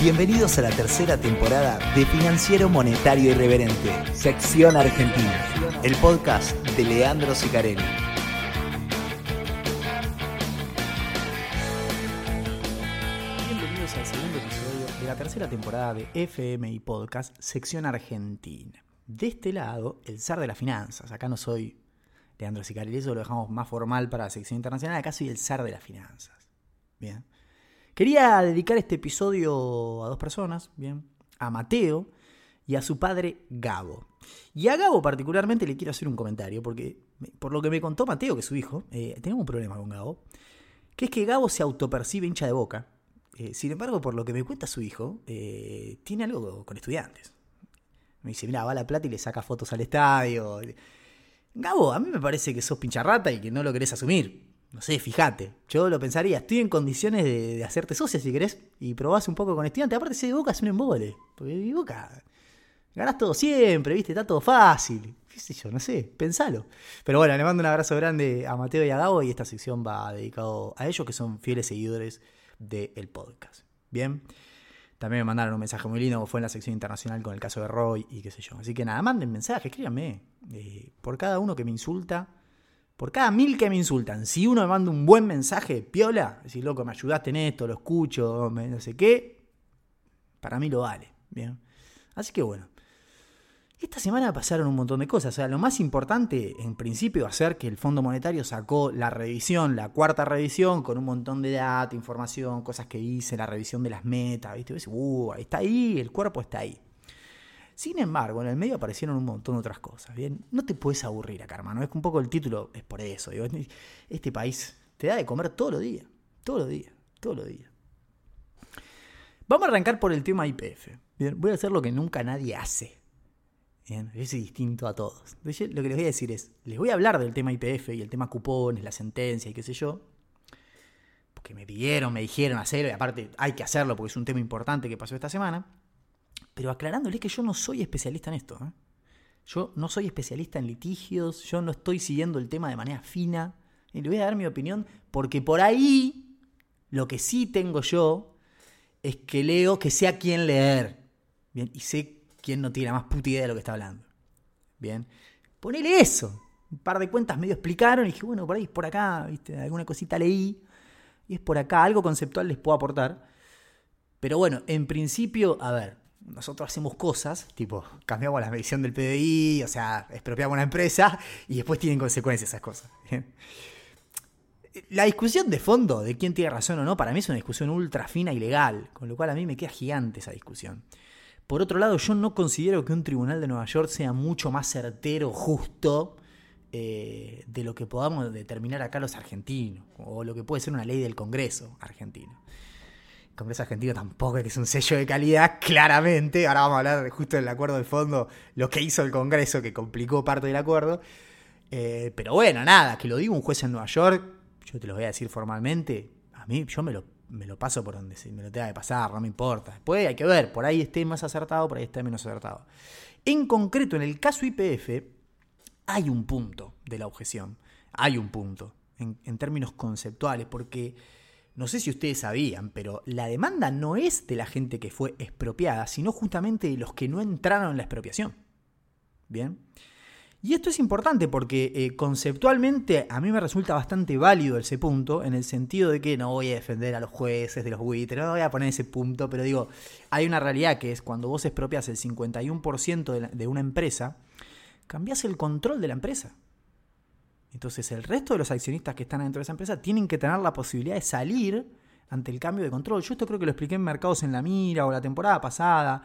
Bienvenidos a la tercera temporada de Financiero Monetario Irreverente, sección Argentina, el podcast de Leandro Sicarelli. Bienvenidos al segundo episodio de la tercera temporada de FMI Podcast, sección Argentina. De este lado, el zar de las finanzas. Acá no soy Leandro Sicarelli, eso lo dejamos más formal para la sección internacional. Acá soy el zar de las finanzas. Bien. Quería dedicar este episodio a dos personas, bien, a Mateo y a su padre Gabo. Y a Gabo particularmente le quiero hacer un comentario, porque por lo que me contó Mateo, que es su hijo, eh, tenemos un problema con Gabo, que es que Gabo se autopercibe hincha de boca. Eh, sin embargo, por lo que me cuenta su hijo, eh, tiene algo con estudiantes. Me dice, mira, va a La Plata y le saca fotos al estadio. Gabo, a mí me parece que sos pincharrata y que no lo querés asumir no sé, fíjate, yo lo pensaría, estoy en condiciones de, hacerte socia si querés y probás un poco con estudiante. Aparte, ese de Boca es un embole, porque de Boca ganás todo siempre, viste, está todo fácil. ¿Qué sé yo? No sé, pensalo. Pero bueno, le mando un abrazo grande a Mateo y a Gabo y esta sección va dedicado a ellos que son fieles seguidores del podcast. Bien. También me mandaron un mensaje muy lindo, fue en la sección internacional con el caso de Roy y qué sé yo. Así que nada, manden mensajes, escríbanme. Eh, por cada uno que me insulta, por cada mil que me insultan, si uno me manda un buen mensaje, piola, decir, loco, me ayudaste en esto, lo escucho, no sé qué, para mí lo vale. Bien. Así que bueno. Esta semana pasaron un montón de cosas. O sea, lo más importante, en principio, va a ser que el Fondo Monetario sacó la revisión, la cuarta revisión, con un montón de data, información, cosas que dice, la revisión de las metas. ¿viste? Uh, está ahí, el cuerpo está ahí. Sin embargo, en el medio aparecieron un montón de otras cosas. Bien, no te puedes aburrir acá, hermano. Es que un poco el título es por eso. este país te da de comer todos los días. Todos los días. Todos los días. Vamos a arrancar por el tema IPF. Bien, voy a hacer lo que nunca nadie hace. Bien, es distinto a todos. lo que les voy a decir es, les voy a hablar del tema IPF y el tema cupones, la sentencia y qué sé yo. Porque me pidieron, me dijeron hacerlo y aparte hay que hacerlo porque es un tema importante que pasó esta semana. Pero aclarándole que yo no soy especialista en esto. ¿eh? Yo no soy especialista en litigios, yo no estoy siguiendo el tema de manera fina. Y le voy a dar mi opinión porque por ahí lo que sí tengo yo es que leo que sé a quién leer. Bien, y sé quién no tiene la más puta idea de lo que está hablando. Bien, ponele eso. Un par de cuentas medio explicaron y dije, bueno, por ahí es por acá, ¿viste? alguna cosita leí y es por acá, algo conceptual les puedo aportar. Pero bueno, en principio, a ver, nosotros hacemos cosas, tipo, cambiamos la medición del PDI, o sea, expropiamos una empresa y después tienen consecuencias esas cosas. La discusión de fondo de quién tiene razón o no, para mí es una discusión ultra fina y legal, con lo cual a mí me queda gigante esa discusión. Por otro lado, yo no considero que un tribunal de Nueva York sea mucho más certero, justo, eh, de lo que podamos determinar acá los argentinos, o lo que puede ser una ley del Congreso argentino. Congreso Argentino tampoco es un sello de calidad, claramente. Ahora vamos a hablar justo del acuerdo de fondo, lo que hizo el Congreso, que complicó parte del acuerdo. Eh, pero bueno, nada, que lo diga un juez en Nueva York, yo te lo voy a decir formalmente, a mí yo me lo, me lo paso por donde me lo tenga que pasar, no me importa. Después hay que ver, por ahí esté más acertado, por ahí esté menos acertado. En concreto, en el caso IPF, hay un punto de la objeción, hay un punto, en términos conceptuales, porque no sé si ustedes sabían, pero la demanda no es de la gente que fue expropiada, sino justamente de los que no entraron en la expropiación. Bien. Y esto es importante porque eh, conceptualmente a mí me resulta bastante válido ese punto, en el sentido de que no voy a defender a los jueces de los buitres, no voy a poner ese punto, pero digo, hay una realidad que es cuando vos expropias el 51% de, de una empresa, cambias el control de la empresa. Entonces el resto de los accionistas que están dentro de esa empresa tienen que tener la posibilidad de salir ante el cambio de control. Yo esto creo que lo expliqué en Mercados en la Mira o la temporada pasada.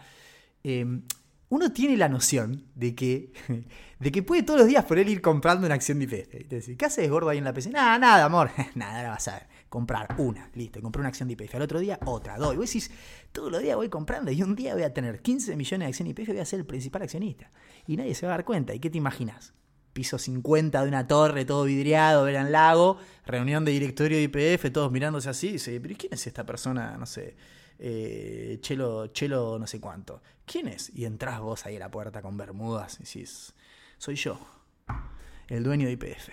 Em, uno tiene la noción de que, de que puede todos los días por él ir comprando una acción de IPF. ¿qué haces gordo ahí en la PC? Nada, nada, amor. nada, ahora vas a. Comprar una, listo, compré una acción de IPF. Al otro día, otra, dos. Y vos decís, todos los días voy comprando y un día voy a tener 15 millones de acciones de IPF y voy a ser el principal accionista. Y nadie se va a dar cuenta. ¿Y qué te imaginas? Piso 50 de una torre, todo vidriado, verán lago, reunión de directorio de IPF, todos mirándose así, y dice, pero ¿quién es esta persona? No sé, eh, Chelo, Chelo no sé cuánto. ¿Quién es? Y entras vos ahí a la puerta con bermudas y decís, soy yo, el dueño de IPF.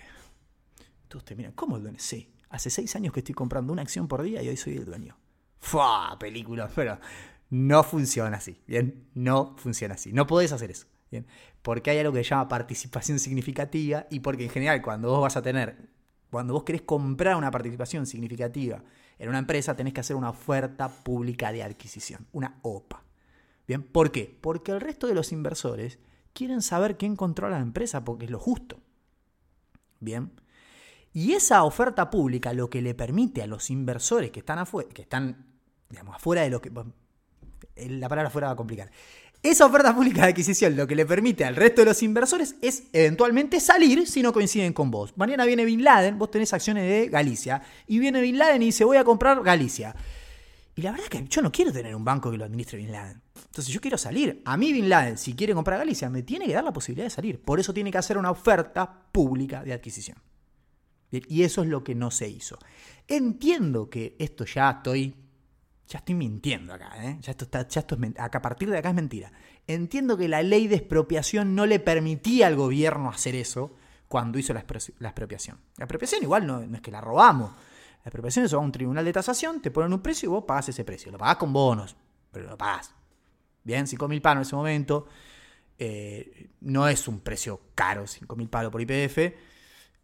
Todos te miran, ¿cómo el dueño? Sí, hace seis años que estoy comprando una acción por día y hoy soy el dueño. ¡Fua! Película, pero No funciona así, ¿bien? No funciona así. No podés hacer eso, ¿bien? Porque hay algo que se llama participación significativa y porque en general cuando vos vas a tener, cuando vos querés comprar una participación significativa en una empresa, tenés que hacer una oferta pública de adquisición, una OPA. ¿Bien? ¿Por qué? Porque el resto de los inversores quieren saber quién controla la empresa porque es lo justo. Bien. Y esa oferta pública lo que le permite a los inversores que están afuera, que están, digamos, afuera de lo que. La palabra afuera va a complicar. Esa oferta pública de adquisición lo que le permite al resto de los inversores es eventualmente salir si no coinciden con vos. Mañana viene Bin Laden, vos tenés acciones de Galicia, y viene Bin Laden y dice voy a comprar Galicia. Y la verdad es que yo no quiero tener un banco que lo administre Bin Laden. Entonces yo quiero salir. A mí Bin Laden, si quiere comprar Galicia, me tiene que dar la posibilidad de salir. Por eso tiene que hacer una oferta pública de adquisición. Y eso es lo que no se hizo. Entiendo que esto ya estoy. Ya estoy mintiendo acá, ¿eh? Ya esto está, ya esto es, acá, a partir de acá es mentira. Entiendo que la ley de expropiación no le permitía al gobierno hacer eso cuando hizo la, expropiación. La expropiación igual no, es que la robamos. La expropiación es a un tribunal de tasación, te ponen un precio y vos pagás ese precio. Lo pagás con bonos, pero lo pagás. Bien, 5.000 palos en ese momento. Eh, no es un precio caro, 5.000 palos por IPF.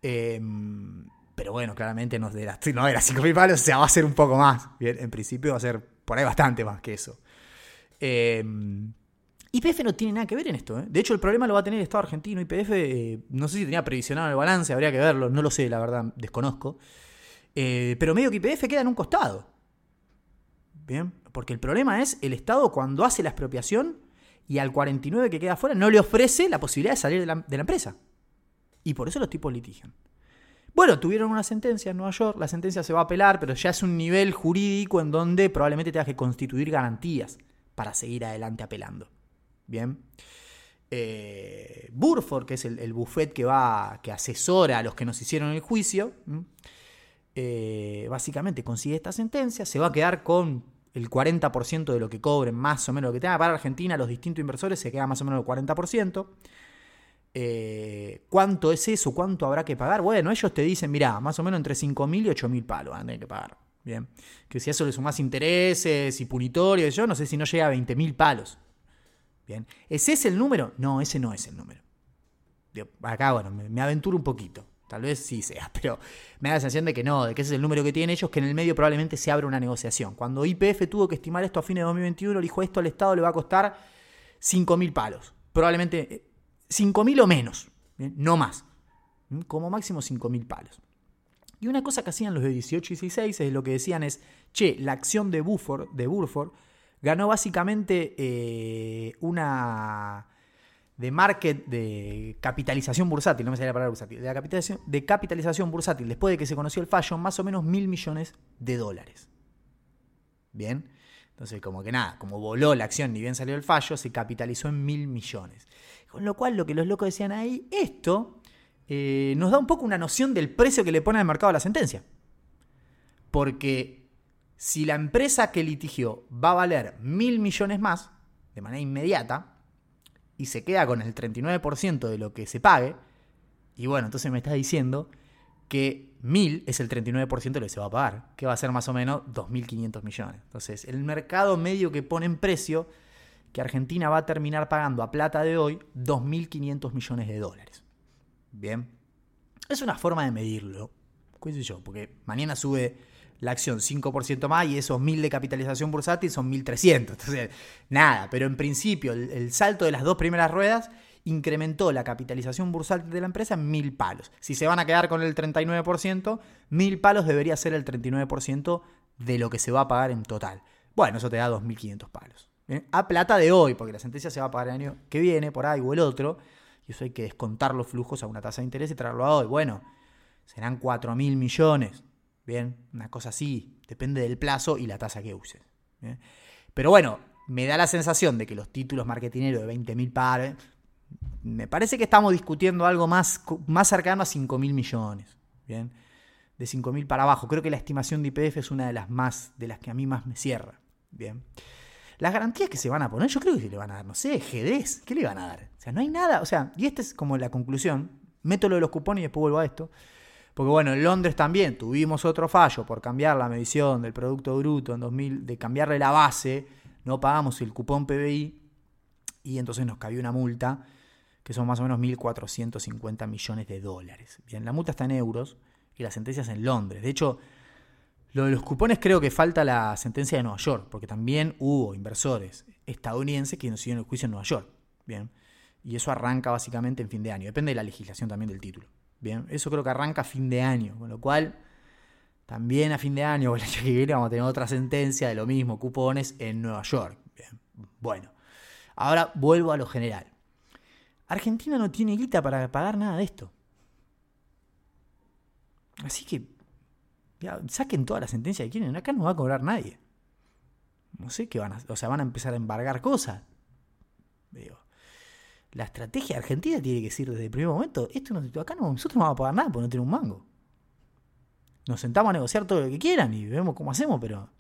Em, pero bueno, claramente no era, no era 5.000 palos, o sea, va a ser un poco más. Bien, en principio va a ser por ahí bastante más que eso. Em, IPF no tiene nada que ver en esto. ¿eh? De hecho, el problema lo va a tener el Estado argentino. IPF, eh, no sé si tenía previsionado el balance, habría que verlo. No lo sé, la verdad, desconozco. pero medio que IPF queda en un costado. Bien, porque el problema es el Estado cuando hace la expropiación y al 49 que queda afuera no le ofrece la posibilidad de salir de la, empresa. Y por eso los tipos litigan. Bueno, tuvieron una sentencia en Nueva York, la sentencia se va a apelar, pero ya es un nivel jurídico en donde probablemente tengas que constituir garantías para seguir adelante apelando. Bien. Eh, Burford, que es el, buffet que va, que asesora a los que nos hicieron el juicio, eh, básicamente consigue esta sentencia, se va a quedar con el 40% de lo que cobren, más o menos lo que tenga para Argentina, los distintos inversores se queda más o menos el 40%. Eh, ¿Cuánto es eso? ¿Cuánto habrá que pagar? Bueno, ellos te dicen, mirá, más o menos entre 5.000 y 8.000 palos van a tener que pagar. Bien. Que si a eso le sumás intereses y punitorios, yo no sé si no llega a 20.000 palos. Bien. ¿Es ese el número? No, ese no es el número. Acá, bueno, me aventuro un poquito. Tal vez sí sea, pero me da la sensación de que no, de que ese es el número que tienen ellos, que en el medio probablemente se abra una negociación. Cuando IPF tuvo que estimar esto a fines de 2021, dijo esto al Estado le va a costar 5.000 palos. Probablemente 5.000 eh, o menos, no más. Como máximo 5.000 palos. Y una cosa que hacían los de 18 y 16 es lo que decían es, che, la acción de, Buford, de Burford ganó básicamente eh, una de market, de capitalización bursátil, no me salía la palabra bursátil, de, capitalización, de capitalización bursátil, después de que se conoció el fallo, más o menos mil millones de dólares. Bien, entonces como que nada, como voló la acción, ni bien salió el fallo, se capitalizó en mil millones. Con lo cual, lo que los locos decían ahí, esto eh, nos da un poco una noción del precio que le pone al mercado a la sentencia. Porque si la empresa que litigió va a valer mil millones más, de manera inmediata, y se queda con el 39% de lo que se pague, y bueno, entonces me está diciendo que 1000 es el 39% de lo que se va a pagar, que va a ser más o menos 2.500 millones. Entonces, el mercado medio que pone en precio que Argentina va a terminar pagando a plata de hoy 2.500 millones de dólares. Bien, es una forma de medirlo, qué yo, porque mañana sube la acción 5% más y esos 1000 de capitalización bursátil son 1300. Entonces, nada, pero en principio el, salto de las dos primeras ruedas incrementó la capitalización bursátil de la empresa en 1000 palos. Si se van a quedar con el 39%, 1000 palos debería ser el 39% de lo que se va a pagar en total. Bueno, eso te da 2500 palos. A plata de hoy, porque la sentencia se va a pagar el año que viene, por ahí o el otro, y eso hay que descontar los flujos a una tasa de interés y traerlo a hoy. Bueno, serán 4.000 millones Bien, una cosa así, depende del plazo y la tasa que uses. Pero bueno, me da la sensación de que los títulos marketineros de 20.000 pares, me parece que estamos discutiendo algo más, más cercano a 5.000 millones. Bien, de 5.000 para abajo. Creo que la estimación de IPF es una de las más, de las que a mí más me cierra. Bien. Las garantías que se van a poner, yo creo que le van a dar, no sé, GDs, ¿qué le van a dar? O sea, no hay nada, o sea, y esta es como la conclusión, meto lo de los cupones y después vuelvo a esto. Porque bueno, en Londres también tuvimos otro fallo por cambiar la medición del Producto Bruto en 2000, de cambiarle la base no pagamos el cupón PBI y entonces nos cayó una multa que son más o menos 1.450 millones de dólares. Bien, la multa está en euros y la sentencia es en Londres. De hecho, lo de los cupones creo que falta la sentencia de Nueva York, porque también hubo inversores estadounidenses que nos siguieron el juicio en Nueva York. Bien. Y eso arranca básicamente en fin de año. Depende de la legislación también del título. Bien. Eso creo que arranca a fin de año. Con lo cual, también a fin de año o el que viene vamos a tener otra sentencia de lo mismo, cupones en Nueva York. Bien. Bueno. Ahora vuelvo a lo general. Argentina no tiene guita para pagar nada de esto. Así que saquen toda la sentencia que quieren. Acá no va a cobrar nadie. No sé qué van a O sea, van a empezar a embargar cosas. la estrategia argentina tiene que decir desde el primer momento: esto no, acá no, nosotros no vamos a pagar nada porque no tenemos un mango. Nos sentamos a negociar todo lo que quieran y vemos cómo hacemos, pero.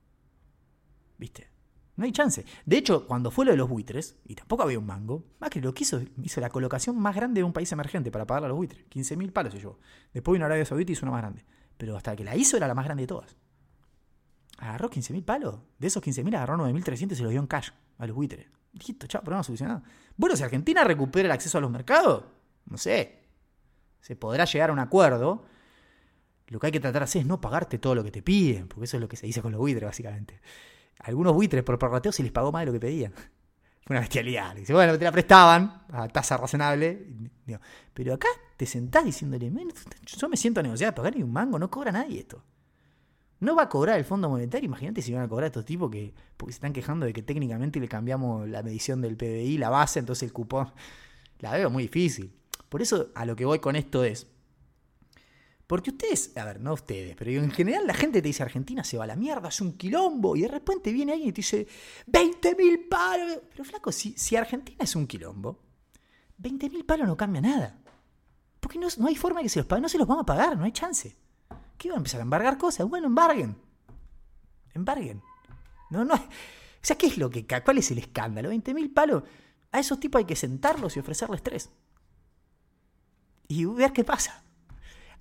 ¿Viste? No hay chance. De hecho, cuando fue lo de los buitres, y tampoco había un mango, Macri lo que hizo, la colocación más grande de un país emergente para pagar a los buitres. 15.000 palos se llevó. Después vino Arabia Saudita y hizo una más grande. Pero hasta que la hizo era la más grande de todas. Agarró 15.000 palos. De esos 15.000 agarró 9.300 y se los dio en cash a los buitres. Listo, chao, problema solucionado. Bueno, si Argentina recupera el acceso a los mercados, no sé. Se podrá llegar a un acuerdo. Lo que hay que tratar de hacer es no pagarte todo lo que te piden, porque eso es lo que se dice con los buitres, básicamente algunos buitres por prorrateo se les pagó más de lo que pedían. Fue una bestialidad. Dice, bueno, te la prestaban a tasa razonable. Pero acá te sentás diciéndole, yo me siento a negociar, pagar ni un mango, no cobra nadie esto. No va a cobrar el Fondo Monetario, imagínate si van a cobrar estos tipos que porque se están quejando de que técnicamente le cambiamos la medición del PBI, la base, entonces el cupón. La veo muy difícil. Por eso a lo que voy con esto es, porque ustedes, a ver, no ustedes, pero en general la gente te dice Argentina se va a la mierda, es un quilombo, y de repente viene alguien y te dice 20 mil palos. Pero flaco, si, si Argentina es un quilombo, 20 mil palos no cambia nada. Porque no, hay forma de que se los paguen, no se los van a pagar, no hay chance. ¿Qué van a empezar a embargar cosas? Bueno, embarguen. Embarguen. No, no. O sea, ¿qué es lo que ¿Cuál es el escándalo? 20 mil palos. A esos tipos hay que sentarlos y ofrecerles tres. Y ver qué pasa.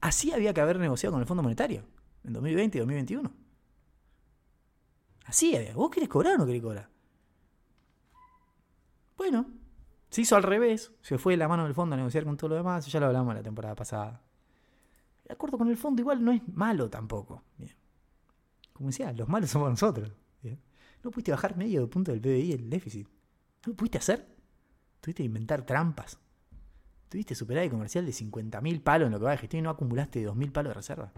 Así había que haber negociado con el Fondo Monetario en 2020 y 2021. Así había. ¿Vos querés cobrar o no querés cobrar? Bueno, se hizo al revés. Se fue de la mano del fondo a negociar con todo lo demás. Ya lo hablamos la temporada pasada. El acuerdo con el fondo igual no es malo tampoco. Como decía, los malos somos nosotros. No pudiste bajar medio punto del PBI el déficit. No lo pudiste hacer. Tuviste que inventar trampas. Tuviste superávit comercial de 50.000 palos en lo que va de gestión y no acumulaste 2.000 palos de reserva.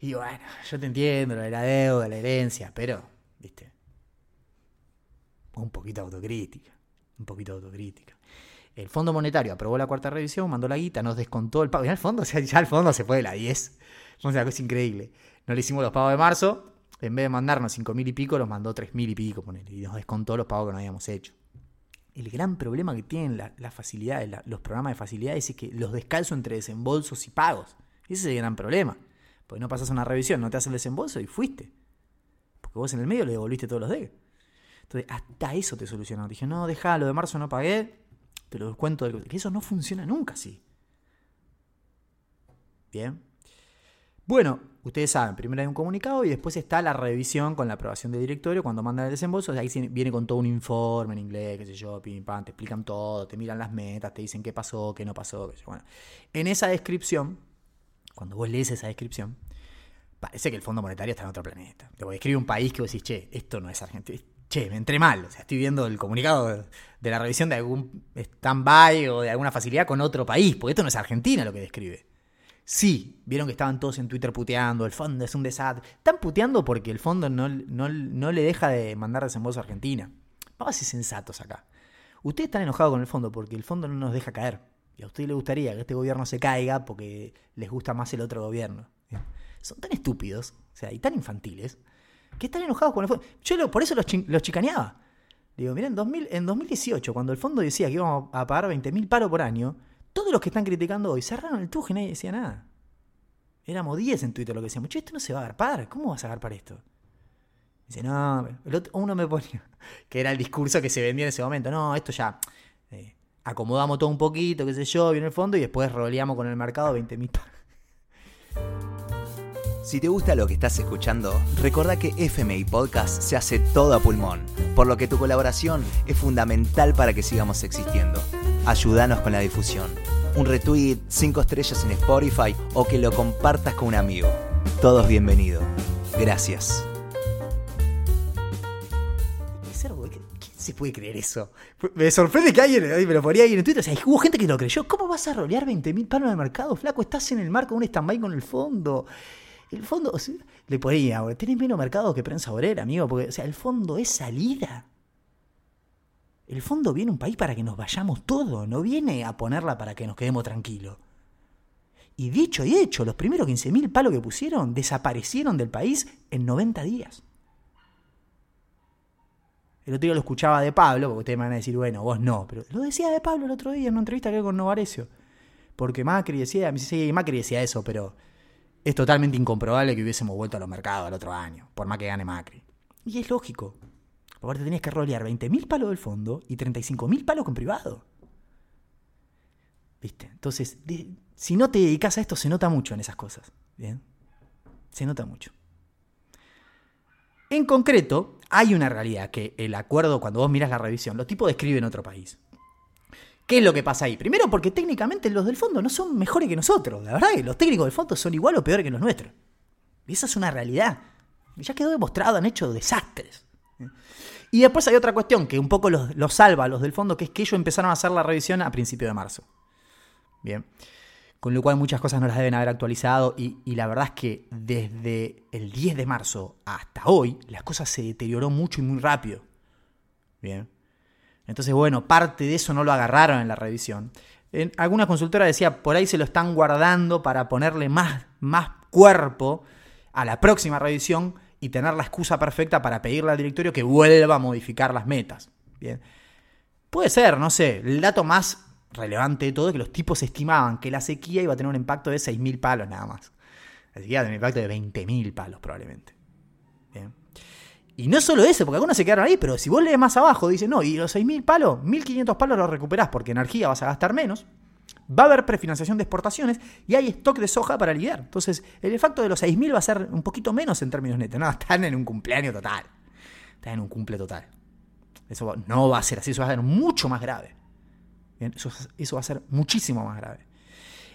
Y bueno, yo te entiendo lo de la deuda, la herencia, pero, viste, un poquito de autocrítica, un poquito de autocrítica. El Fondo Monetario aprobó la cuarta revisión, mandó la guita, nos descontó el pago. Ya el fondo, ya el fondo se fue de la 10. Es una cosa increíble. No le hicimos los pagos de marzo, en vez de mandarnos 5.000 y pico, los mandó 3.000 y pico, ponele, y nos descontó los pagos que no habíamos hecho el gran problema que tienen las facilidades, los programas de facilidades es que los descalzo entre desembolsos y pagos. Ese es el gran problema. Porque no pasas una revisión, no te haces el desembolso y fuiste. Porque vos en el medio le devolviste todos los D. Entonces, hasta eso te solucionaron. Dije, no, deja, lo de marzo no pagué, te lo descuento. Del... Que eso no funciona nunca así. Bien. Bueno, ustedes saben, primero hay un comunicado y después está la revisión con la aprobación del directorio cuando mandan el desembolso. Ahí viene con todo un informe en inglés, qué sé yo, pim, pam, te explican todo, te miran las metas, te dicen qué pasó, qué no pasó. Qué sé. Bueno, en esa descripción, cuando vos lees esa descripción, parece que el Fondo Monetario está en otro planeta. Te voy un país que vos decís, che, esto no es Argentina. Che, me entré mal. O sea, estoy viendo el comunicado de la revisión de algún stand-by o de alguna facilidad con otro país, porque esto no es Argentina lo que describe. Sí, vieron que estaban todos en Twitter puteando, el fondo es un desastre. Están puteando porque el fondo no, no, le deja de mandar desembolso a Argentina. Vamos a ser sensatos acá. Ustedes están enojados con el fondo porque el fondo no nos deja caer. Y a ustedes les gustaría que este gobierno se caiga porque les gusta más el otro gobierno. Son tan estúpidos, o sea, y tan infantiles, que están enojados con el fondo. Yo por eso los, chicaneaba. Digo, miren, en, en 2018, cuando el fondo decía que íbamos a pagar 20.000 paros por año, todos los que están criticando hoy cerraron el tuje y nadie decía nada. Éramos 10 en Twitter lo que decíamos, che, esto no se va a agarpar, ¿cómo vas a agarpar esto? Dice, no, uno me ponía, que era el discurso que se vendía en ese momento, no, esto ya, eh, acomodamos todo un poquito, qué sé yo, viene el fondo y después roleamos con el mercado 20 mil Si te gusta lo que estás escuchando, recuerda que FMI Podcast se hace todo a pulmón, por lo que tu colaboración es fundamental para que sigamos existiendo. Ayúdanos con la difusión. Un retweet, 5 estrellas en Spotify o que lo compartas con un amigo. Todos bienvenidos. Gracias. ¿Quién se puede creer eso? Me sorprende que alguien me lo ponía ahí en Twitter. O sea, hubo gente que lo creyó. ¿Cómo vas a rolear 20.000 palos de mercado, flaco? Estás en el marco de un stand-by con el fondo. El fondo, o sea, le ponía, tenés menos mercado que prensa obrera, amigo, porque, o sea, el fondo es salida. El fondo viene un país para que nos vayamos todos, no viene a ponerla para que nos quedemos tranquilos. Y dicho y hecho, los primeros 15.000 palos que pusieron desaparecieron del país en 90 días. El otro día lo escuchaba de Pablo, porque ustedes me van a decir, bueno, vos no, pero lo decía de Pablo el otro día en una entrevista que con Novarecio. Porque Macri decía, sí, Macri decía eso, pero es totalmente incomprobable que hubiésemos vuelto a los mercados el otro año, por más que gane Macri. Y es lógico. Aparte tenías que rolear 20.000 palos del fondo y 35.000 palos con privado. ¿Viste? Entonces, si no te dedicas a esto, se nota mucho en esas cosas. ¿Bien? Se nota mucho. En concreto, hay una realidad que el acuerdo, cuando vos miras la revisión, los tipos describen otro país. ¿Qué es lo que pasa ahí? Primero porque técnicamente los del fondo no son mejores que nosotros. La verdad los técnicos del fondo son igual o peor que los nuestros. Y esa es una realidad. Ya quedó demostrado, han hecho desastres. Y después hay otra cuestión que un poco los, salva a los del fondo, que es que ellos empezaron a hacer la revisión a principios de marzo. Bien. Con lo cual muchas cosas no las deben haber actualizado y, y, la verdad es que desde el 10 de marzo hasta hoy las cosas se deterioró mucho y muy rápido. Bien. Entonces, bueno, parte de eso no lo agarraron en la revisión. En alguna consultora decía, por ahí se lo están guardando para ponerle más, más cuerpo a la próxima revisión y tener la excusa perfecta para pedirle al directorio que vuelva a modificar las metas. Bien. Puede ser, no sé, el dato más relevante de todo es que los tipos estimaban que la sequía iba a tener un impacto de 6.000 palos nada más. La sequía tener un impacto de 20.000 palos probablemente. Y no solo eso, porque algunos se quedaron ahí, pero si vos lees más abajo, dice, no, y los 6.000 palos, 1.500 palos los recuperás porque energía vas a gastar menos, va a haber prefinanciación de exportaciones y hay stock de soja para lidiar. Entonces, el efecto de los 6.000 va a ser un poquito menos en términos netos. No, están en un cumpleaños total. Están en un cumple total. Eso no va a ser así, eso va a ser mucho más grave. eso, va a ser muchísimo más grave.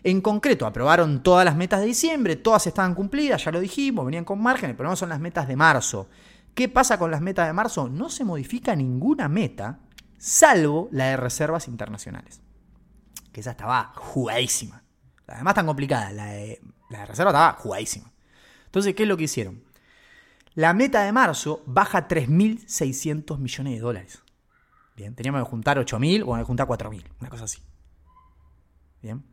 En concreto, aprobaron todas las metas de diciembre, todas estaban cumplidas, ya lo dijimos, venían con margen, el problema son las metas de marzo. ¿Qué pasa con las metas de marzo? No se modifica ninguna meta, salvo la de reservas internacionales. Que esa estaba jugadísima. La demás tan complicada, la de, la reserva estaba jugadísima. Entonces, ¿qué es lo que hicieron? La meta de marzo baja 3.600 millones de dólares. Bien, teníamos que juntar 8.000 o que juntar 4.000, una cosa así. Bien.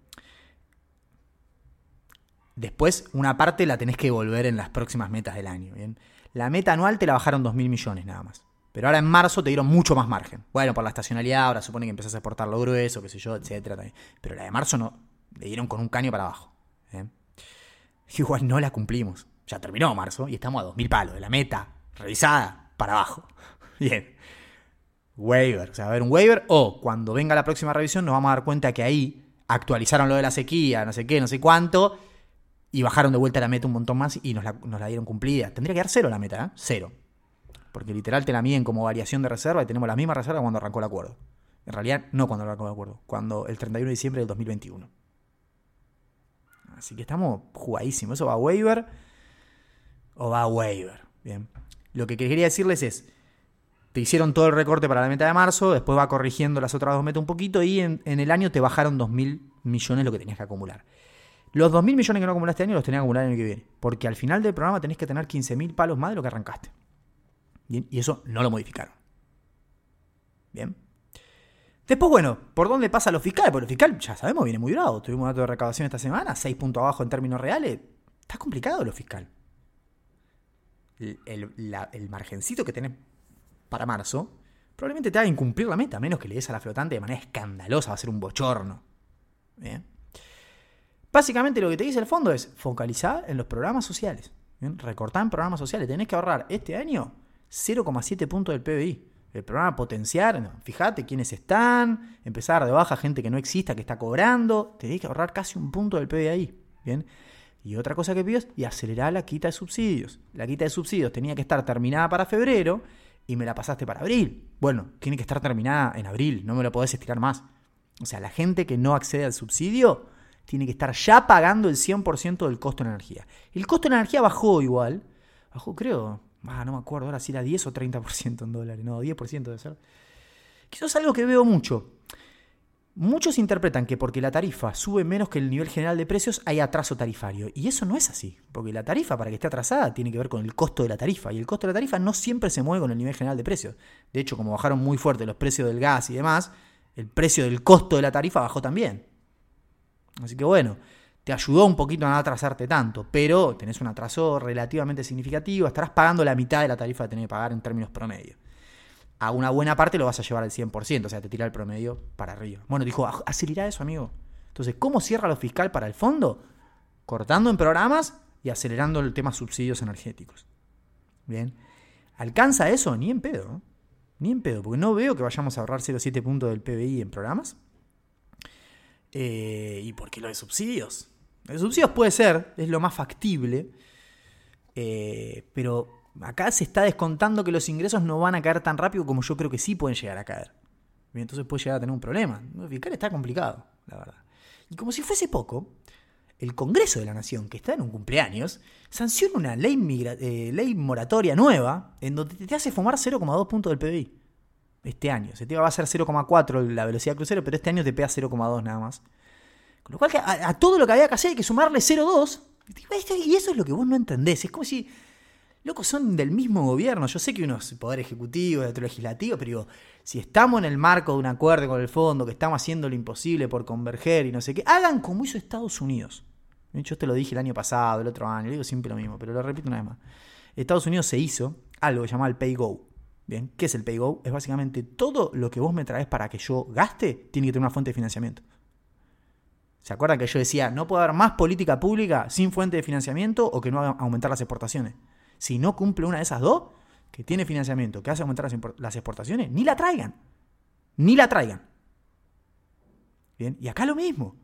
Después, una parte la tenés que devolver en las próximas metas del año. Bien. La meta anual te la bajaron 2.000 millones nada más. Pero ahora en marzo te dieron mucho más margen. Bueno, por la estacionalidad, ahora supone que empezás a exportar lo grueso, qué sé yo, etcétera. Pero la de marzo no. Le dieron con un caño para abajo. ¿eh? Igual no la cumplimos. Ya terminó marzo y estamos a 2.000 palos de la meta revisada para abajo. Bien. Waiver. O sea, va a haber un waiver. O cuando venga la próxima revisión nos vamos a dar cuenta que ahí actualizaron lo de la sequía, no sé qué, no sé cuánto y bajaron de vuelta la meta un montón más y nos la, dieron cumplida. Tendría que dar cero la meta, ¿eh? Cero. Porque literal te la miden como variación de reserva y tenemos la misma reserva cuando arrancó el acuerdo. En realidad, no cuando arrancó el acuerdo, cuando el 31 de diciembre del 2021. Así que estamos jugadísimos. ¿Eso va a waiver o va a waiver? Bien. Lo que quería decirles es, te hicieron todo el recorte para la meta de marzo, después va corrigiendo las otras dos metas un poquito y en, el año te bajaron 2.000 millones lo que tenías que acumular. Los 2.000 millones que no acumulaste este año los tenés que acumular el año que viene. Porque al final del programa tenés que tener 15.000 palos más de lo que arrancaste. Bien, y eso no lo modificaron. Bien. Después, bueno, ¿por dónde pasa lo fiscal? Porque lo fiscal, ya sabemos, viene muy bravo. Tuvimos un dato de recaudación esta semana, 6 puntos abajo en términos reales. Está complicado lo fiscal. El, margencito que tenés para marzo probablemente te haga incumplir la meta, a menos que le des a la flotante de manera escandalosa, va a ser un bochorno. Bien. Básicamente lo que te dice el fondo es focalizar en los programas sociales. Recortar en programas sociales. Tenés que ahorrar este año 0,7 puntos del PBI. El programa potenciar, fíjate quiénes están, empezar de baja gente que no exista, que está cobrando. Tenés que ahorrar casi un punto del PBI. ¿bien? Y otra cosa que pidió es y acelerar la quita de subsidios. La quita de subsidios tenía que estar terminada para febrero y me la pasaste para abril. Bueno, tiene que estar terminada en abril, no me lo podés estirar más. O sea, la gente que no accede al subsidio tiene que estar ya pagando el 100% del costo de energía. El costo de energía bajó igual. Bajó, creo, ah, no me acuerdo ahora si era 10 o 30% en dólares. No, 10% debe ser. Eso es algo que veo mucho. Muchos interpretan que porque la tarifa sube menos que el nivel general de precios hay atraso tarifario. Y eso no es así, porque la tarifa para que esté atrasada tiene que ver con el costo de la tarifa. Y el costo de la tarifa no siempre se mueve con el nivel general de precios. De hecho, como bajaron muy fuerte los precios del gas y demás, el precio del costo de la tarifa bajó también. Así que bueno, te ayudó un poquito a no atrasarte tanto, pero tenés un atraso relativamente significativo, estarás pagando la mitad de la tarifa que tenés que pagar en términos promedio a una buena parte lo vas a llevar al 100%, o sea, te tira el promedio para arriba. Bueno, dijo, acelerar eso, amigo. Entonces, ¿cómo cierra lo fiscal para el fondo? Cortando en programas y acelerando el tema subsidios energéticos. Bien. ¿Alcanza eso? Ni en pedo. Ni en pedo, porque no veo que vayamos a ahorrar 0,7 puntos del PBI en programas. Eh, ¿Y por qué lo de subsidios? Lo de subsidios puede ser, es lo más factible, eh, pero acá se está descontando que los ingresos no van a caer tan rápido como yo creo que sí pueden llegar a caer. entonces puede llegar a tener un problema. El fiscal está complicado, la verdad. Y como si fuese poco, el Congreso de la Nación, que está en un cumpleaños, sanciona una ley, eh, moratoria nueva en donde te hace fumar 0,2 puntos del PBI. Este año. Se te va a ser 0,4 la velocidad crucero, pero este año te pega 0,2 nada más. Lo cual a, a, todo lo que había que hacer hay que sumarle 0,2. Y eso es lo que vos no entendés. Es como si locos, son del mismo gobierno. Yo sé que uno es poder ejecutivo, otro legislativo, pero digo, si estamos en el marco de un acuerdo con el fondo, que estamos haciendo lo imposible por converger y no sé qué, hagan como hizo Estados Unidos. Yo te lo dije el año pasado, el otro año, digo siempre lo mismo, pero lo repito una vez más. Estados Unidos se hizo algo que se llama el Pay Go. Bien, ¿qué es el Pay Go? Es básicamente todo lo que vos me traes para que yo gaste, tiene que tener una fuente de financiamiento. ¿Se acuerdan que yo decía, no puede haber más política pública sin fuente de financiamiento o que no aumentar las exportaciones? si no cumple una de esas dos, que tiene financiamiento, que hace aumentar las exportaciones, ni la traigan. Ni la traigan. Bien, y acá lo mismo.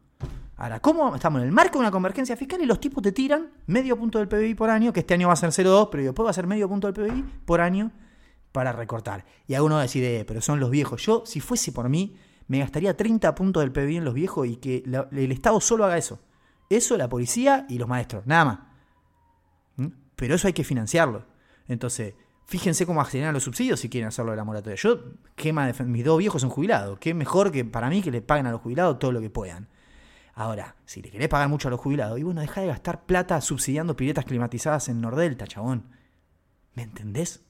Ahora, ¿cómo estamos en el marco de una convergencia fiscal y los tipos te tiran medio punto del PBI por año, que este año va a ser 0,2, pero después va a ser medio punto del PBI por año para recortar? Y alguno decir, eh, pero son los viejos. Yo, si fuese por mí, me gastaría 30 puntos del PBI en los viejos y que el Estado solo haga eso. Eso, la policía y los maestros, nada más pero eso hay que financiarlo. Entonces, fíjense cómo aceleran los subsidios si quieren hacerlo de la moratoria. Yo, quema mis dos viejos son jubilados. Qué mejor que para mí que le paguen a los jubilados todo lo que puedan. Ahora, si le querés pagar mucho a los jubilados, y bueno, deja de gastar plata subsidiando piletas climatizadas en Nordelta, chabón. ¿Me entendés?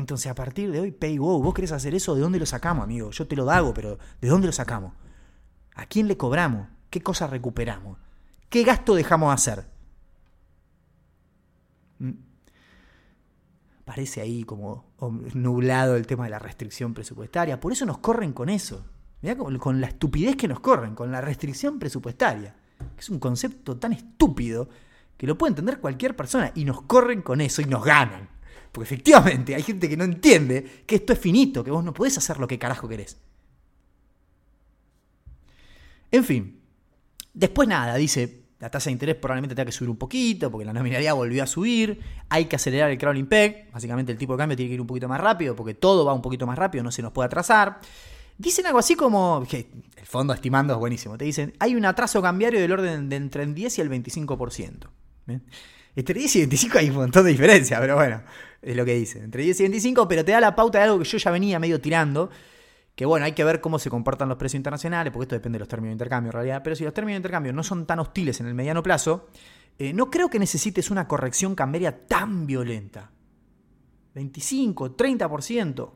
Entonces, a partir de hoy, pay go. ¿Vos querés hacer eso? ¿De dónde lo sacamos, amigo? Yo te lo hago, pero ¿de dónde lo sacamos? ¿A quién le cobramos? ¿Qué cosas recuperamos? ¿Qué gasto dejamos hacer? Mm. Parece ahí como nublado el tema de la restricción presupuestaria. Por eso nos corren con eso. Mirá con la estupidez que nos corren, con la restricción presupuestaria. Que es un concepto tan estúpido que lo puede entender cualquier persona. Y nos corren con eso y nos ganan. Porque efectivamente hay gente que no entiende que esto es finito, que vos no podés hacer lo que carajo querés. En fin. Después nada, dice, la tasa de interés probablemente tenga que subir un poquito porque la nominalidad volvió a subir. Hay que acelerar el crawling peg. Básicamente el tipo de cambio tiene que ir un poquito más rápido porque todo va un poquito más rápido, no se nos puede atrasar. Dicen algo así como, el fondo estimando es buenísimo, te dicen, hay un atraso cambiario del orden de entre el 10 y el 25%. Entre 10 y 25 hay un montón de diferencia, pero bueno, es lo que dicen. Entre 10 y 25, pero te da la pauta de algo que yo ya venía medio tirando, que bueno, hay que ver cómo se comportan los precios internacionales, porque esto depende de los términos de intercambio en realidad, pero si los términos de intercambio no son tan hostiles en el mediano plazo, eh, no creo que necesites una corrección cambiaria tan violenta. 25, 30%.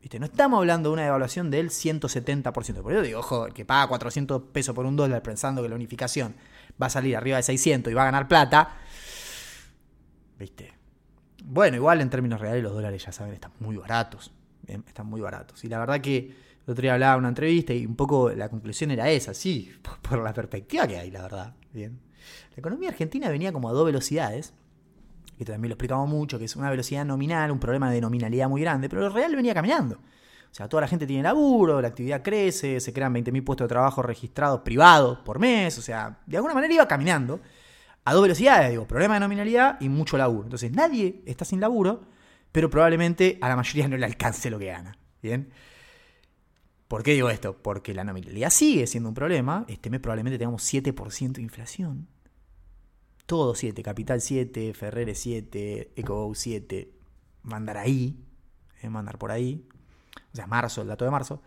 ¿Viste? No estamos hablando de una devaluación del 170%. Por eso digo, ojo, que paga 400 pesos por un dólar pensando que la unificación va a salir arriba de 600 y va a ganar plata. ¿Viste? Bueno, igual en términos reales los dólares ya saben, están muy baratos. Están muy baratos. Y la verdad que el otro día hablaba en una entrevista y un poco la conclusión era esa, sí, por, la perspectiva que hay, la verdad. Bien. La economía argentina venía como a dos velocidades, que también lo explicamos mucho, que es una velocidad nominal, un problema de nominalidad muy grande, pero el real venía caminando. O sea, toda la gente tiene laburo, la actividad crece, se crean 20.000 puestos de trabajo registrados privados por mes, o sea, de alguna manera iba caminando. A dos velocidades, digo, problema de nominalidad y mucho laburo. Entonces nadie está sin laburo, pero probablemente a la mayoría no le alcance lo que gana. ¿Bien? ¿Por qué digo esto? Porque la nominalidad sigue siendo un problema. Este mes probablemente tengamos 7% de inflación. Todo 7, Capital 7, Ferreres 7, EcoGo 7, mandar ahí, eh, mandar por ahí. O sea, marzo, el dato de marzo.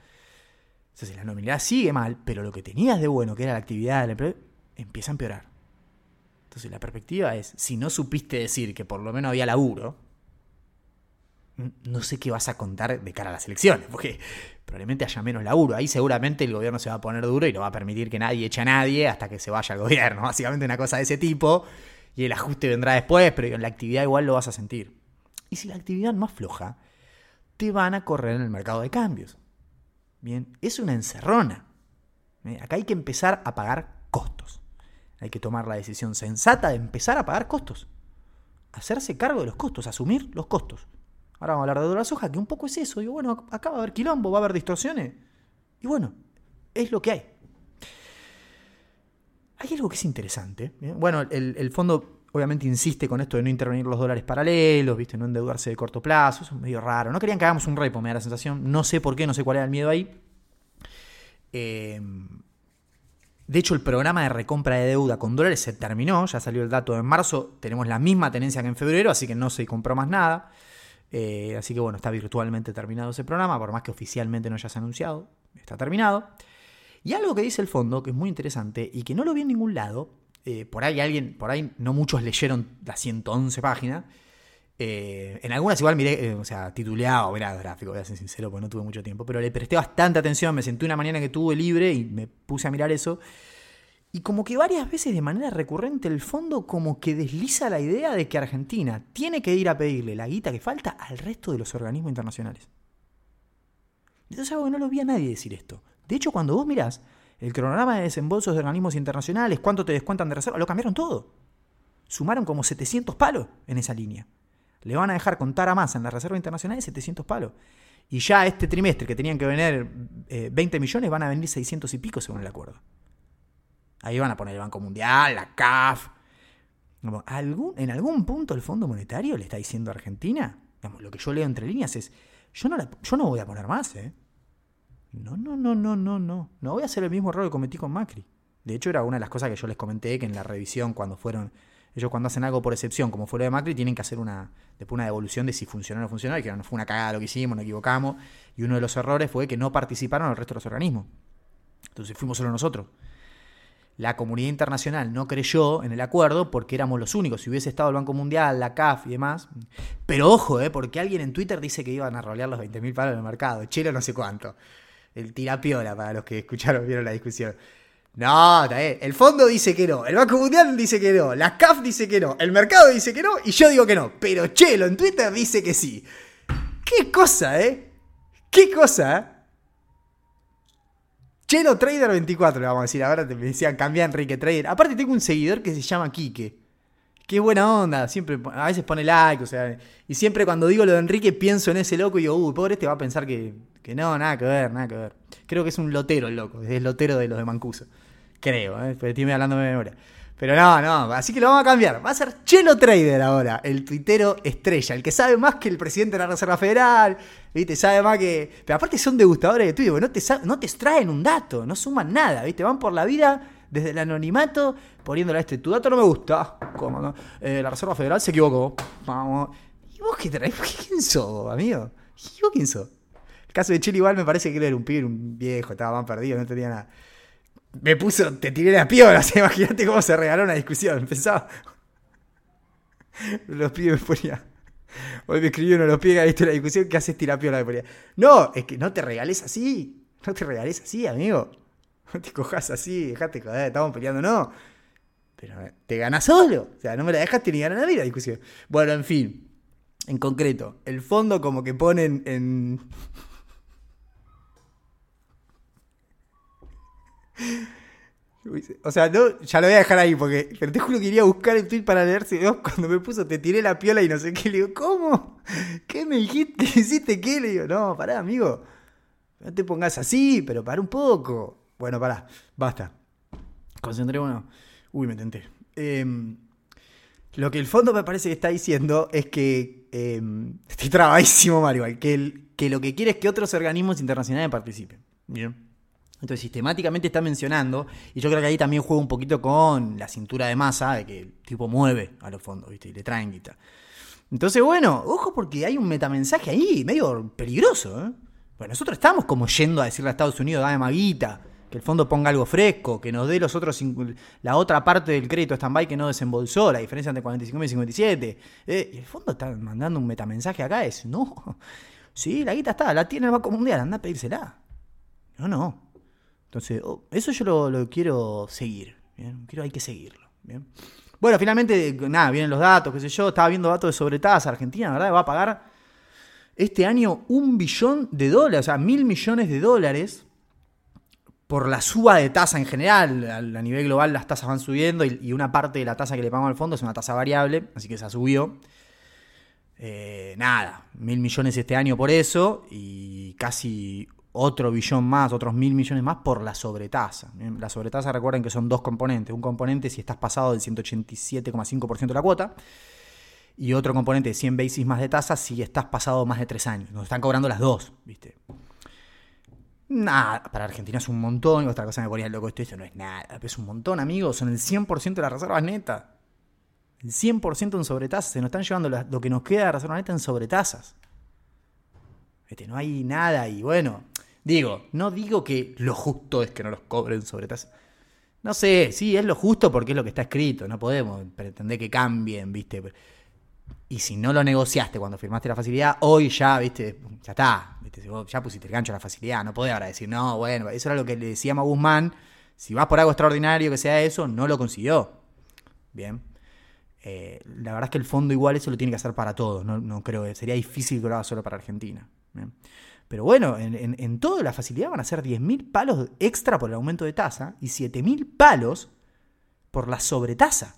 Entonces la nominalidad sigue mal, pero lo que tenías de bueno, que era la actividad del empleo, empieza a empeorar. Entonces la perspectiva es, si no supiste decir que por lo menos había laburo, no sé qué vas a contar de cara a las elecciones, porque probablemente haya menos laburo. Ahí seguramente el gobierno se va a poner duro y no va a permitir que nadie eche a nadie hasta que se vaya al gobierno. Básicamente una cosa de ese tipo. Y el ajuste vendrá después, pero en la actividad igual lo vas a sentir. Y si la actividad más floja, te van a correr en el mercado de cambios. Bien, es una encerrona. Acá hay que empezar a pagar. Hay que tomar la decisión sensata de empezar a pagar costos. Hacerse cargo de los costos, asumir los costos. Ahora vamos a hablar de la soja, que un poco es eso. Digo, bueno, acá va a haber quilombo, va a haber distorsiones. Y bueno, es lo que hay. Hay algo que es interesante. Bueno, el, fondo obviamente insiste con esto de no intervenir los dólares paralelos, ¿viste? no endeudarse de corto plazo, eso es medio raro. No querían que hagamos un repo, me da la sensación. No sé por qué, no sé cuál era el miedo ahí. Em, de hecho, el programa de recompra de deuda con dólares se terminó, ya salió el dato en marzo, tenemos la misma tenencia que en febrero, así que no se compró más nada. Eh, así que bueno, está virtualmente terminado ese programa, por más que oficialmente no hayas anunciado, está terminado. Y algo que dice el fondo, que es muy interesante y que no lo vi en ningún lado, eh, por ahí alguien, por ahí no muchos leyeron las 111 páginas, eh, en algunas igual miré, o sea, tituleado, mirá, gráfico, voy a ser sincero, porque no tuve mucho tiempo, pero le presté bastante atención, me senté una mañana que tuve libre y me puse a mirar eso. Y como que varias veces de manera recurrente el fondo como que desliza la idea de que Argentina tiene que ir a pedirle la guita que falta al resto de los organismos internacionales. Entonces algo que no lo vi a nadie decir esto. De hecho, cuando vos mirás el cronograma de desembolsos de organismos internacionales, cuánto te descuentan de reserva, lo cambiaron todo. Sumaron como 700 palos en esa línea. Le van a dejar contar a más en la reserva internacional de 700 palos. Y ya este trimestre que tenían que venir 20 eh, millones, van a venir 600 y pico según el acuerdo. Ahí van a poner el Banco Mundial, la CAF. en algún punto el Fondo Monetario le está diciendo a Argentina, lo que yo leo entre líneas es, yo no, yo no voy a poner más, ¿eh? No, no, no, no, no, no. No voy a hacer el mismo error que cometí con Macri. De hecho, era una de las cosas que yo les comenté que en la revisión, cuando fueron, ellos cuando hacen algo por excepción, como fue lo de Macri, tienen que hacer una, después una devolución de si funcionó o no funcionó, y que no fue una cagada lo que hicimos, nos equivocamos. Y uno de los errores fue que no participaron el resto de los organismos. Entonces fuimos solo nosotros la comunidad internacional no creyó en el acuerdo porque éramos los únicos. Si hubiese estado el Banco Mundial, la CAF y demás. Pero ojo, eh, porque alguien en Twitter dice que iban a rolear los 20.000 palos en el mercado. Chelo no sé cuánto. El tirapiola para los que escucharon, vieron la discusión. No. El fondo dice que no. El Banco Mundial dice que no. La CAF dice que no. El mercado dice que no. Y yo digo que no. Pero Chelo en Twitter dice que sí. ¿Qué cosa, eh? ¿Qué cosa, eh? Chelo Trader 24, le vamos a decir. Ahora te decían, cambia Enrique Trader. Aparte, tengo un seguidor que se llama Quique. Qué buena onda. Siempre, a veces pone like, o sea. Y siempre cuando digo lo de Enrique, pienso en ese loco y digo, uy, pobre este va a pensar que, que no, nada que ver, nada que ver. Creo que es un lotero el loco. Es el lotero de los de Mancuso. Creo, ¿eh? Estoy hablando de memoria. Pero no, no, así que lo vamos a cambiar. Va a ser Chelo Trader ahora, el tuitero estrella, el que sabe más que el presidente de la Reserva Federal, ¿viste? Sabe más que. Pero aparte son degustadores de Twitter, no te, no te extraen un dato, no suman nada, ¿viste? Van por la vida desde el anonimato poniéndole a este, tu dato no me gusta. ¿Cómo no? Eh, la Reserva Federal se equivocó. Vamos. ¿Y vos qué traes? ¿Quién sos, amigo? ¿Y vos quién sos? El caso de Chile igual me parece que él era un pibe, un viejo, estaba más perdido, no tenía nada me puso, te tiré las piolas, imagínate cómo se regaló una discusión. Empezaba. Los pibes me ponía. Hoy me escribió uno los pibes, visto la discusión, ¿qué haces tirapiola? Me ponía. No, es que no te regales así. No te regales así, amigo. No te cojas así, dejate joder, estamos peleando, no. Pero te ganas solo. O sea, no me la dejaste ni ganar nadie la discusión. Bueno, en fin. En concreto, el fondo como que ponen en O sea, no, ya lo voy a dejar ahí porque. Pero te juro que buscar el tweet para leerse. Cuando me puso, te tiré la piola y no sé qué. Le digo, ¿cómo? ¿Qué me dijiste? ¿Qué hiciste qué? Le digo, no, pará, amigo. No te pongas así, pero para un poco. Bueno, pará, basta. Concentrémonos. Uy, me tenté. Em, Lo que el fondo me parece que está diciendo es que em, estoy trabadísimo, Mario, que, que lo que quiere es que otros organismos internacionales participen. Bien. Entonces sistemáticamente está mencionando, y yo creo que ahí también juega un poquito con la cintura de masa, de que el tipo mueve a los fondos, ¿viste? Y le traen guita. Entonces, bueno, ojo porque hay un metamensaje ahí, medio peligroso, ¿eh? Bueno, nosotros estamos como yendo a decirle a Estados Unidos, dame maguita, que el fondo ponga algo fresco, que nos dé los otros la otra parte del crédito stand-by que no desembolsó, la diferencia entre 45 y 57. Eh, y el fondo está mandando un metamensaje acá, es, no, sí, la guita está, la tiene el Banco Mundial, anda a pedírsela. No, no. Entonces, oh, eso yo lo, quiero seguir. Quiero, hay que seguirlo. Bueno, finalmente, nada, vienen los datos, qué sé yo. Estaba viendo datos de sobretasa. Argentina, ¿verdad? Va a pagar este año un billón de dólares, o sea, mil millones de dólares por la suba de tasa en general. A, nivel global las tasas van subiendo y, una parte de la tasa que le pagamos al fondo es una tasa variable, así que se subió. Eh, nada, mil millones este año por eso y casi otro billón más, otros mil millones más por la sobretasa. La sobretasa recuerden que son dos componentes. Un componente si estás pasado del 187,5% de la cuota y otro componente de 100 basis más de tasa si estás pasado más de tres años. Nos están cobrando las dos, ¿viste? Nada, para Argentina es un montón. Y otra cosa me ponía loco esto, esto no es nada, es un montón, amigos. Son el 100% de las reservas netas. El 100% en sobretasas. Se nos están llevando lo que nos queda de reserva neta en sobretasas. Este, no hay nada y bueno, Digo, no digo que lo justo es que no los cobren sobre tasa. No sé, sí, es lo justo porque es lo que está escrito. No podemos pretender que cambien, ¿viste? Y si no lo negociaste cuando firmaste la facilidad, hoy ya, ¿viste? Ya está. ¿viste? Ya pusiste el gancho a la facilidad. No podés ahora decir, no, bueno, eso era lo que le decíamos a Guzmán. Si vas por algo extraordinario que sea eso, no lo consiguió. Bien. Eh, la verdad es que el fondo igual eso lo tiene que hacer para todos. No, no creo sería difícil que lo haga solo para Argentina. Bien. Pero bueno, en, toda la facilidad van a ser 10.000 palos extra por el aumento de tasa y 7.000 palos por la sobretasa.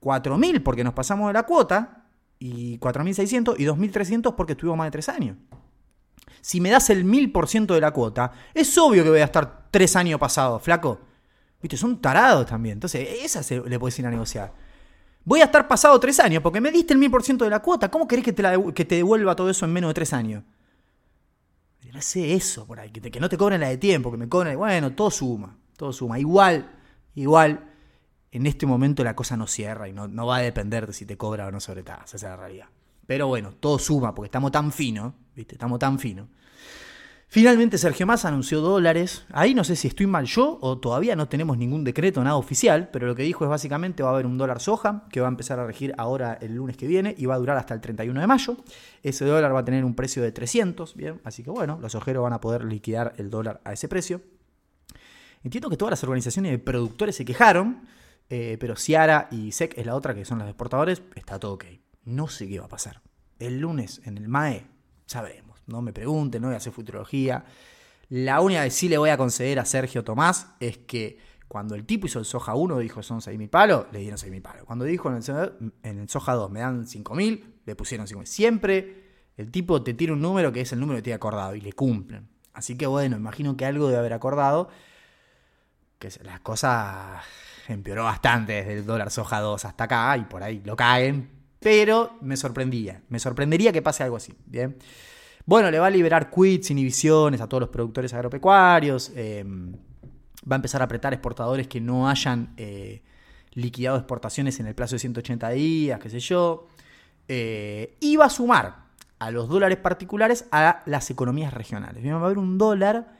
4.000 porque nos pasamos de la cuota y 4.600 y 2.300 porque estuvimos más de 3 años. Si me das el 1000% de la cuota, es obvio que voy a estar 3 años pasados, flaco. Viste, son tarados también. Entonces, esa se, le puedes ir a negociar. Voy a estar pasado 3 años porque me diste el 1000% de la cuota. ¿Cómo querés que te, que te devuelva todo eso en menos de 3 años? No hace eso por ahí, que, no te cobren la de tiempo, que me cobren, bueno, todo suma, todo suma. Igual, igual, en este momento la cosa no cierra y no, va a depender de si te cobra o no sobre tasa, esa es la realidad. Pero bueno, todo suma porque estamos tan finos, ¿viste? Estamos tan finos. Finalmente Sergio Massa anunció dólares. Ahí no sé si estoy mal yo o todavía no tenemos ningún decreto, nada oficial, pero lo que dijo es básicamente va a haber un dólar soja que va a empezar a regir ahora el lunes que viene y va a durar hasta el 31 de mayo. Ese dólar va a tener un precio de 300, bien, así que bueno, los ojeros van a poder liquidar el dólar a ese precio. Entiendo que todas las organizaciones de productores se quejaron, eh, pero Ciara y SEC es la otra que son las exportadores, está todo ok. No sé qué va a pasar. El lunes en el MAE sabremos. No me pregunten, no voy a hacer futurología. La única que sí le voy a conceder a Sergio Tomás es que cuando el tipo hizo el soja 1 dijo son 6.000 palos, le dieron 6.000 palos. Cuando dijo en el, soja 2 me dan 5.000, le pusieron 5.000. Siempre el tipo te tira un número que es el número que tiene acordado y le cumplen. Así que bueno, imagino que algo debe haber acordado. Que las cosas empeoró bastante desde el dólar soja 2 hasta acá y por ahí lo caen. Pero me sorprendía. Me sorprendería que pase algo así. Bien. Bueno, le va a liberar quits, inhibiciones a todos los productores agropecuarios. Eh, va a empezar a apretar exportadores que no hayan eh, liquidado exportaciones en el plazo de 180 días, qué sé yo. Eh, y va a sumar a los dólares particulares a las economías regionales. Va a haber un dólar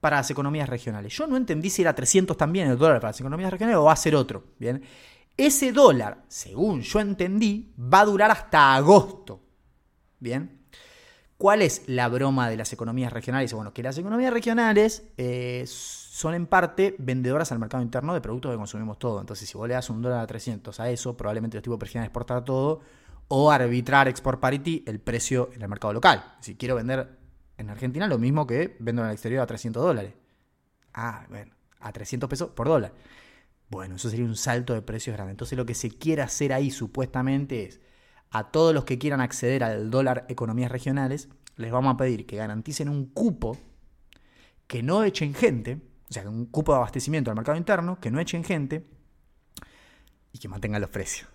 para las economías regionales. Yo no entendí si era 300 también el dólar para las economías regionales o va a ser otro. Bien. Ese dólar, según yo entendí, va a durar hasta agosto. Bien. ¿Cuál es la broma de las economías regionales? Bueno, que las economías regionales eh, son en parte vendedoras al mercado interno de productos que consumimos todo. Entonces, si vos le das un dólar a 300 a eso, probablemente los tipos prefieran exportar todo o arbitrar export parity el precio en el mercado local. Si quiero vender en Argentina lo mismo que vendo en el exterior a 300 dólares. Ah, bueno, a 300 pesos por dólar. Bueno, eso sería un salto de precios grande. Entonces, lo que se quiere hacer ahí supuestamente es a todos los que quieran acceder al dólar economías regionales, les vamos a pedir que garanticen un cupo, que no echen gente, o sea, un cupo de abastecimiento al mercado interno, que no echen gente y que mantengan los precios.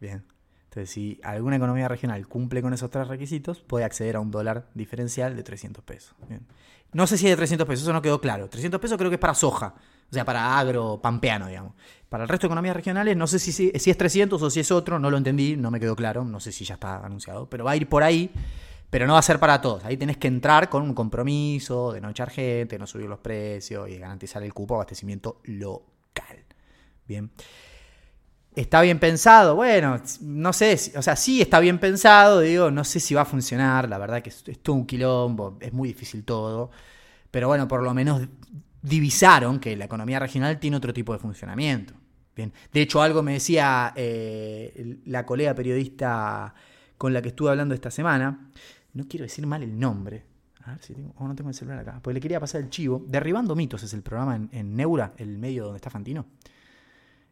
Bien. Entonces, si alguna economía regional cumple con esos tres requisitos, puede acceder a un dólar diferencial de 300 pesos. No sé si es de 300 pesos, eso no quedó claro. 300 pesos creo que es para soja, o sea, para agro pampeano, digamos. Para el resto de economías regionales, no sé si, es 300 o si es otro, no lo entendí, no me quedó claro, no sé si ya está anunciado, pero va a ir por ahí pero no va a ser para todos. Ahí tenés que entrar con un compromiso de no echar gente, no subir los precios y garantizar el cupo abastecimiento local. Bien. ¿Está bien pensado? Bueno, no sé, o sea, sí está bien pensado, digo, no sé si va a funcionar, la verdad que es, es todo un quilombo, es muy difícil todo, pero bueno, por lo menos divisaron que la economía regional tiene otro tipo de funcionamiento. Bien. De hecho, algo me decía eh, la colega periodista con la que estuve hablando esta semana, no quiero decir mal el nombre. A ver si tengo. Oh, no tengo el celular acá. Porque le quería pasar el chivo. Derribando mitos es el programa en, Neura, el medio donde está Fantino.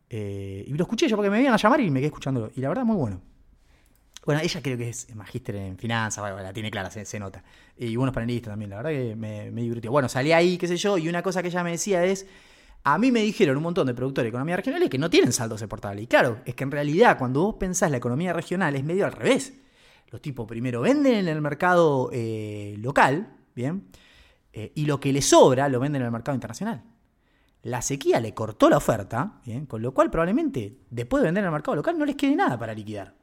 Eh, y lo escuché yo porque me iban a llamar y me quedé escuchándolo. Y la verdad, muy bueno. Bueno, ella creo que es magíster en finanzas, bueno, la tiene clara, se, nota. Y buenos panelistas también, la verdad que me, divirtió. Bueno, salí ahí, qué sé yo, y una cosa que ella me decía es. A mí me dijeron un montón de productores de economía regional que no tienen saldos exportables. Y claro, es que en realidad cuando vos pensás la economía regional es medio al revés. Los tipos primero venden en el mercado eh, local, ¿bien? Eh, y lo que les sobra lo venden en el mercado internacional. La sequía le cortó la oferta, ¿bien? Con lo cual probablemente después de vender en el mercado local no les quede nada para liquidar.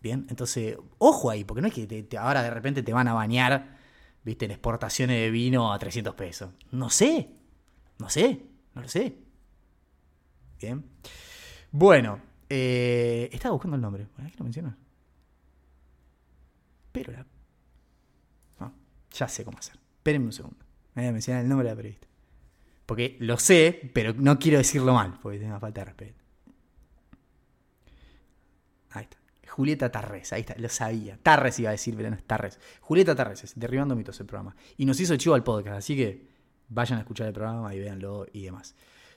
Bien, entonces, ojo ahí, porque no es que ahora de repente te van a bañar, viste, en exportaciones de vino a 300 pesos. No sé, no sé, no lo sé. Bien. Bueno, eh, estaba buscando el nombre. ¿Qué lo menciona? Pero la... No, ya sé cómo hacer. Espérenme un segundo. Me voy a mencionar el nombre de la periodista. Porque lo sé, pero no quiero decirlo mal, porque tengo falta de respeto. Ahí está. Julieta Tarres, ahí está, lo sabía. Tarres iba a decir, pero no es Tarres. Julieta Tarres, es Derribando Mitos el programa. Y nos hizo chivo al podcast, así que vayan a escuchar el programa y véanlo y demás.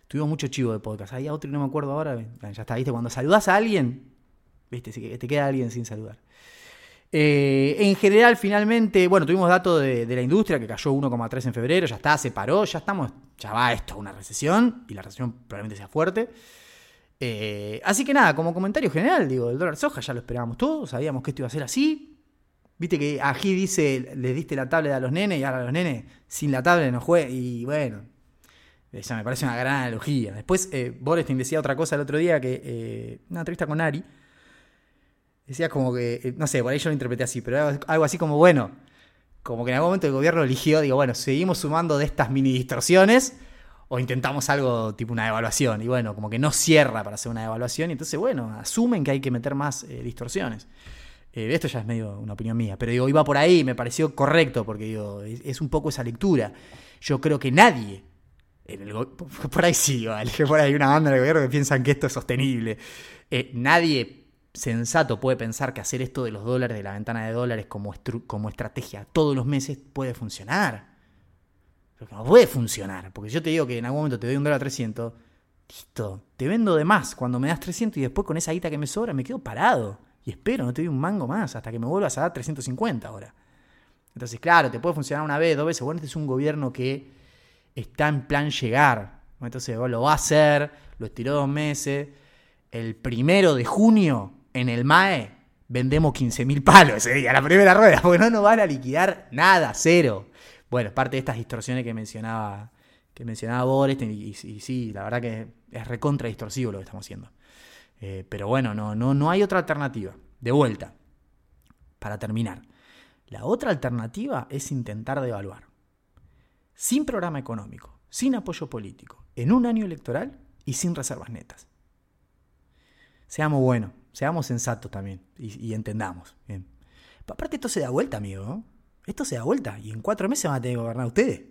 Tuvimos mucho chivo de podcast. Hay otro y no me acuerdo ahora. Ya está, ¿viste? Cuando saludas a alguien, ¿viste? Te queda alguien sin saludar. Eh, en general, finalmente, bueno, tuvimos datos de, la industria que cayó 1,3 en febrero, ya está, se paró, ya estamos, ya va esto una recesión y la recesión probablemente sea fuerte. Eh, así que nada, como comentario general, digo, el dólar soja ya lo esperábamos todos, sabíamos que esto iba a ser así. Viste que aquí dice, les diste la tablet a los nenes y ahora los nenes sin la tablet no juegan. Y bueno, esa me parece una gran analogía. Después, eh, Borestein decía otra cosa el otro día, que eh, una entrevista con Ari. Decía como que, eh, no sé, por ahí yo lo interpreté así, pero algo así como, bueno, como que en algún momento el gobierno eligió, digo, bueno, seguimos sumando de estas mini distorsiones o intentamos algo tipo una evaluación. Y bueno, como que no cierra para hacer una evaluación y entonces, bueno, asumen que hay que meter más eh, distorsiones. esto ya es medio una opinión mía, pero digo, iba por ahí, me pareció correcto, porque digo, es un poco esa lectura. Yo creo que nadie por ahí sí, vale. Por ahí hay una banda de gobierno que piensan que esto es sostenible. Eh, nadie sensato puede pensar que hacer esto de los dólares, de la ventana de dólares como, como estrategia todos los meses puede funcionar. No puede funcionar. Porque yo te digo que en algún momento te doy un dólar a 300. Listo. Te vendo de más cuando me das 300 y después con esa guita que me sobra me quedo parado. Y espero, no te doy un mango más hasta que me vuelvas a dar 350 ahora. Entonces, claro, te puede funcionar una vez, dos veces. Bueno, este es un gobierno que está en plan llegar. Entonces lo va a hacer, lo estiró dos meses. El primero de junio, en el MAE, vendemos 15.000 palos ese día, la primera rueda, porque no nos van a liquidar nada, cero. Bueno, parte de estas distorsiones que mencionaba, que mencionaba Boris, y, sí, la verdad que es recontra distorsivo lo que estamos haciendo. Eh, pero bueno, no, no, no hay otra alternativa. De vuelta, para terminar. La otra alternativa es intentar devaluar sin programa económico, sin apoyo político, en un año electoral y sin reservas netas. Seamos buenos, seamos sensatos también y, entendamos. Bien. Aparte esto se da vuelta, amigo. Esto se da vuelta y en cuatro meses van a tener que gobernar ustedes.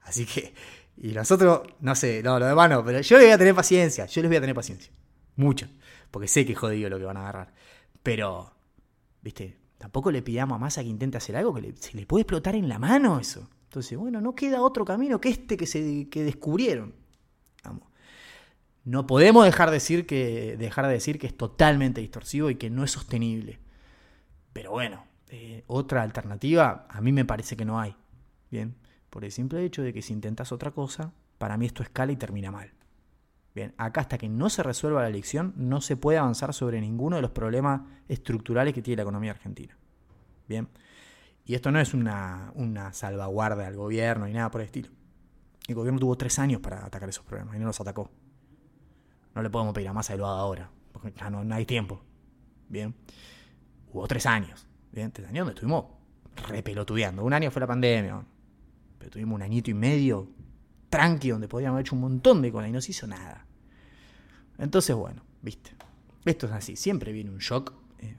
Así que, y nosotros, no sé, no, lo demás no, pero yo les voy a tener paciencia, yo les voy a tener paciencia. Mucho, porque sé que es jodido lo que van a agarrar. Pero, viste, tampoco le pidamos a Massa que intente hacer algo que se le puede explotar en la mano eso. Entonces, bueno, no queda otro camino que este que, se, que descubrieron. No podemos dejar de, decir que, dejar de decir que es totalmente distorsivo y que no es sostenible. Pero bueno, eh, otra alternativa a mí me parece que no hay. Bien, por el simple hecho de que si intentas otra cosa, para mí esto escala y termina mal. Bien, acá hasta que no se resuelva la elección no se puede avanzar sobre ninguno de los problemas estructurales que tiene la economía argentina. Bien, y esto no es una, una salvaguarda al gobierno ni nada por el estilo. El gobierno tuvo tres años para atacar esos problemas y no los atacó. No le podemos pedir a Massa que ahora, porque ya no, hay tiempo. Bien, hubo tres años. Bien, tres años donde estuvimos repelotudeando. Un año fue la pandemia, pero tuvimos un añito y medio tranqui donde podíamos haber hecho un montón de cosas y no se hizo nada. Entonces, bueno, viste. Esto es así, siempre viene un shock. Eh.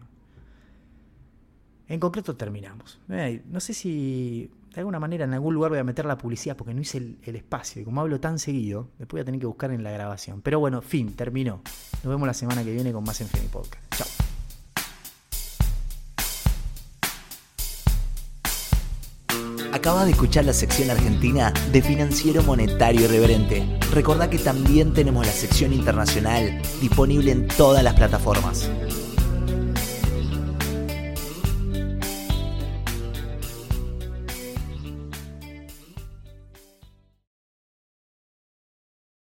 En concreto terminamos. Eh, no sé si de alguna manera en algún lugar voy a meter la publicidad porque no hice el, espacio y como hablo tan seguido, después voy a tener que buscar en la grabación. Pero bueno, fin, terminó. Nos vemos la semana que viene con más en Femi Podcast. Chao. Acaba de escuchar la sección argentina de Financiero Monetario Irreverente. Recordá que también tenemos la sección internacional disponible en todas las plataformas.